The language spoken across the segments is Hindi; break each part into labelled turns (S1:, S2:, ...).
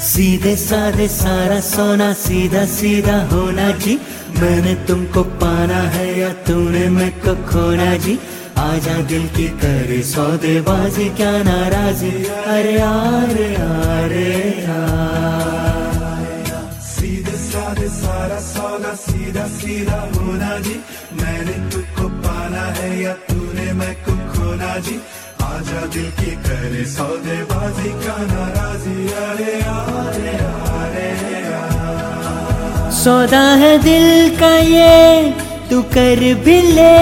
S1: सीधे साधे सारा सोना, सीधा सीधा होना जी। मैंने तुमको पाना है या तूने मैं को खोना जी। आजा दिल की करे सौदेबाजी, क्या नाराजी। अरे अरे अरे
S2: सीधे साधे सारा सोना, सीधा सीधा होना जी। मैंने तुझको पाना है या तूने मैं को खोना जी। आजा दिल की करे सौदेबाजी का नाराजी। अरे अरे अरे।
S1: सौदा है दिल का ये, तू कर भी ले।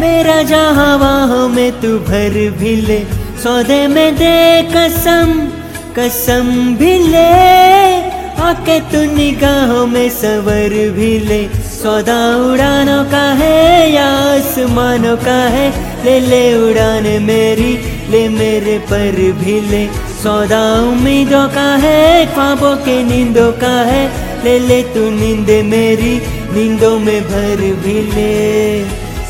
S1: मेरा जहाँ वहाँ में तू भर भी ले। सौदे में दे कसम कसम भी ले। आके तू निगाहों में सवर भी ले। सौदा उड़ानों का है या आसमानों का है ले ले उड़ान मेरी, ले मेरे पर भी ले। सौदा उम्मीदों का है, ख्वाबों के नींदों का है। ले ले तू नींद मेरी, नींदों में भर भी ले।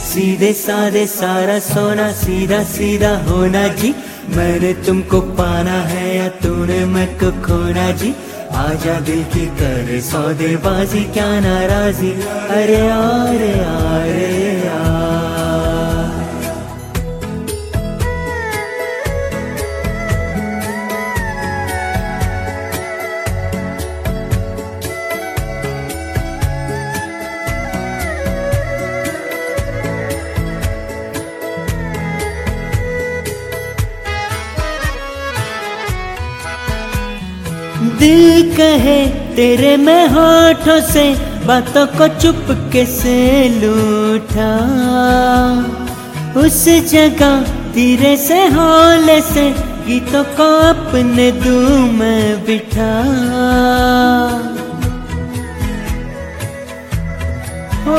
S1: सीधे साधे सारा सोना, सीधा सीधा होना जी। मैंने तुमको पाना है या तूने मैं को खोना जी। आजा दिल की करे सौदेबाजी, क्या नाराजी। अरे अरे अरे दिल कहे, तेरे में होठों से बातों को चुप के से लूटा उस जगह धीरे से हौले से गीतों को अपने दू में बिठा। ओ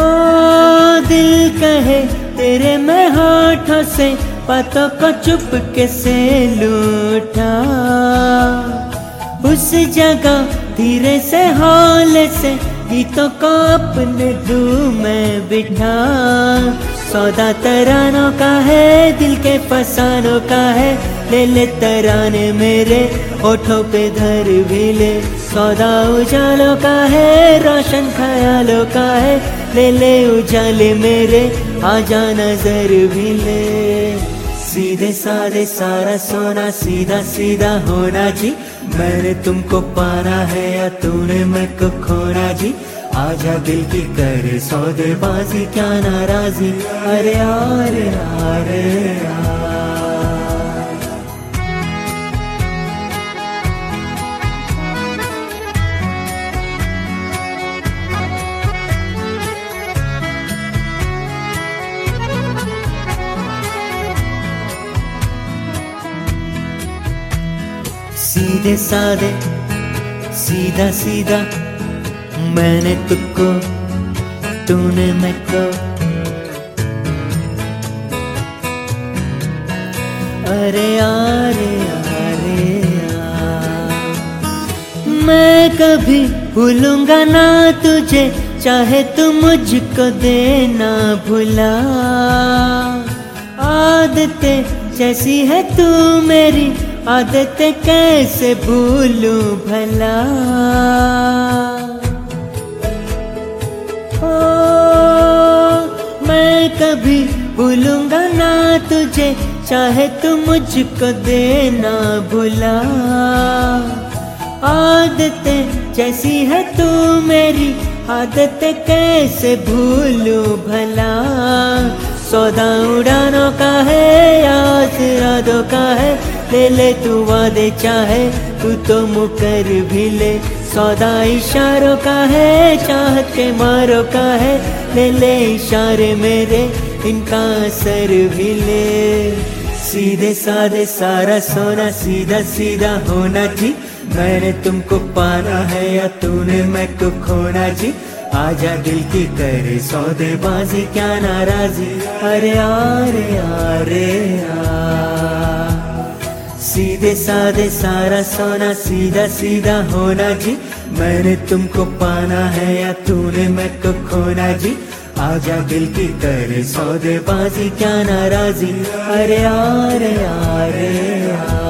S1: दिल कहे, तेरे में होठों से बातों को चुप के से लूटा उस जगह धीरे से हौले से गीतों को अपने दू में बिठा। सौदा तरानों का है, दिल के फसानों का है, ले ले तराने मेरे, होठों पे धर भी ले। सौदा उजालों का है, रोशन ख्यालों का है, ले ले उजाले मेरे आजा नज़र भी ले। सीधे साधे सारा सोना, सीधा सीधा होना जी मैंने तुमको पाना है या तूने मैं को खोना जी? आजा दिल की करे सौदेबाजी, क्या नाराजी? अरे यार अरे आ सीधे साधे, सीधा सीधा, मैंने तुझको तूने मैं को। अरे अरे अरे। मैं कभी भूलूँगा ना तुझे, चाहे तू मुझको देना भुला। आदतें जैसी है तू मेरी आदत कैसे भूलूं भला? ओ, मैं कभी भूलूँगा ना तुझे चाहे तू मुझको देना भुला। आदतें जैसी है तू मेरी आदत कैसे भूलूं भला? सौदा उड़ानों का है याद इरादों का है ले ले तू वादे चाहे, तू तो मुकर भी ले। सौदा इशारों का है, चाहत के मारों का है। ले ले इशारे मेरे, इनका असर भी ले। सीधे साधे सारा सोना, सीधा सीधा होना जी। मैंने तुमको पाना है या तूने मैं को खोना जी। आजा दिल की करे सौदेबाजी, क्या नाराजी। अरे अरे अरे सीधे साधे सारा सोना सीधा सीधा होना जी। मैंने तुमको पाना है या तूने मैं को खोना जी। आजा दिल की करे सौदेबाजी, क्या नाराजी। अरे अरे अरे